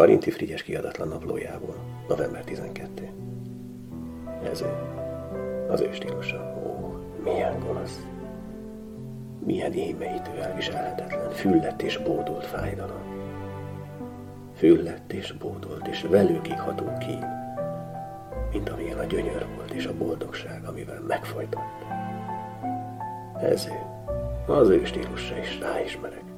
Karinti Frigyes kiadatlan naplójából, november 12. Ez ő, az ő stílusa. Ó, milyen gonosz. Milyen émeítő, elviselhetetlen, füllett és bódult fájdalom. Füllett és bódult és velőkig ható kín, mint amilyen a gyönyör volt és a boldogság, amivel megfojtott. Ez ő, az ő stílusa is ráismerek.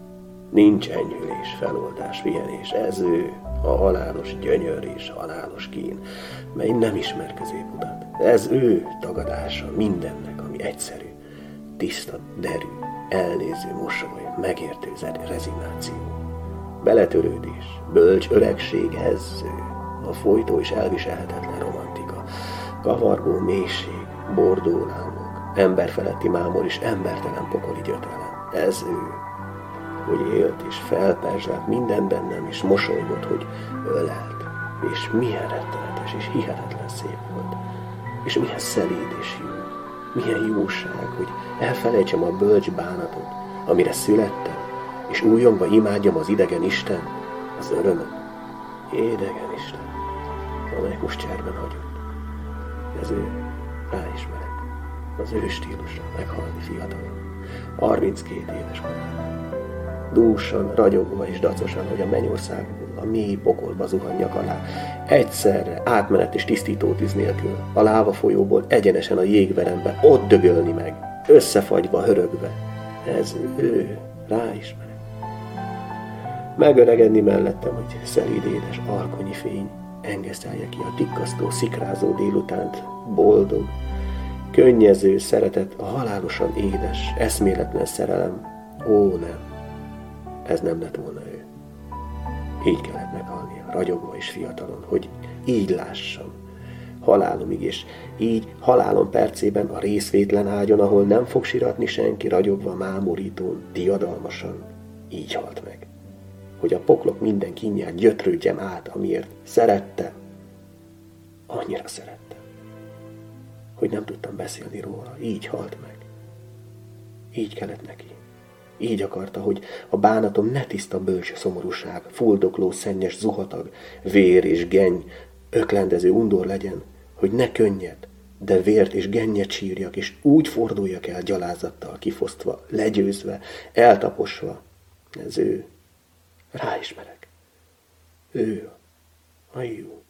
Nincs enyhülés, feloldás, pihenés, ő, a halálos gyönyör és halálos kín, mely nem ismer középutat. Ez ő tagadása mindennek, ami egyszerű, tiszta, derű, elnéző mosoly, megértő rezignáció. Beletörődés, bölcs öregség, ő, a folytó és elviselhetetlen romantika, kavargó mélység, bordó lángok, emberfeletti mámor és embertelen pokoli gyötrelem. Ez ő, hogy élt és felperzselt minden bennem, és mosolygott, hogy ölelt, és milyen rettenetes és hihetetlen szép volt, és milyen szelíd és jó, milyen jóság, hogy elfelejtsem a bölcs bánatot, amire születtem, és újongva imádjam az idegen Isten, az örömöt. Édegen Isten, amely most cserben hagyott. Ez ő, ráismerek, az ő stílusa meghalni fiatalon, 32 éves korában dúsan, ragyogva és dacosan, hogy a mennyországból a mély pokolba zuhanjak alá. Egyszerre, átmenet és tisztító tűz nélkül, a láva folyóból egyenesen a jégverembe, ott dögölni meg, összefagyva, hörögve. Ez ő, ráismerek. Megöregedni mellettem, hogy szelíd édes alkonyi fény engesztelje ki a tikkasztó, szikrázó délutánt, boldog, könnyező szeretet, a halálosan édes, eszméletlen szerelem. Ó, nem! Ez nem lett volna ő. Így kellett meghalnia, ragyogva és fiatalon, hogy így lássam. Halálomig, és így halálom percében a részvétlen ágyon, ahol nem fog siratni senki, ragyogva, mámorítón, diadalmasan, így halt meg. Hogy a poklok minden kinyát gyötrődjem át, amiért szerette, annyira szerette, hogy nem tudtam beszélni róla, így halt meg. Így kellett neki. Így akarta, hogy a bánatom ne tiszta bölcs szomorúság, fuldokló szennyes zuhatag, vér és genny, öklendező undor legyen, hogy ne könnyed, de vért és gennyet sírjak, és úgy forduljak el gyalázattal, kifosztva, legyőzve, eltaposva. Ez ő. Ráismerek. Ő a jó.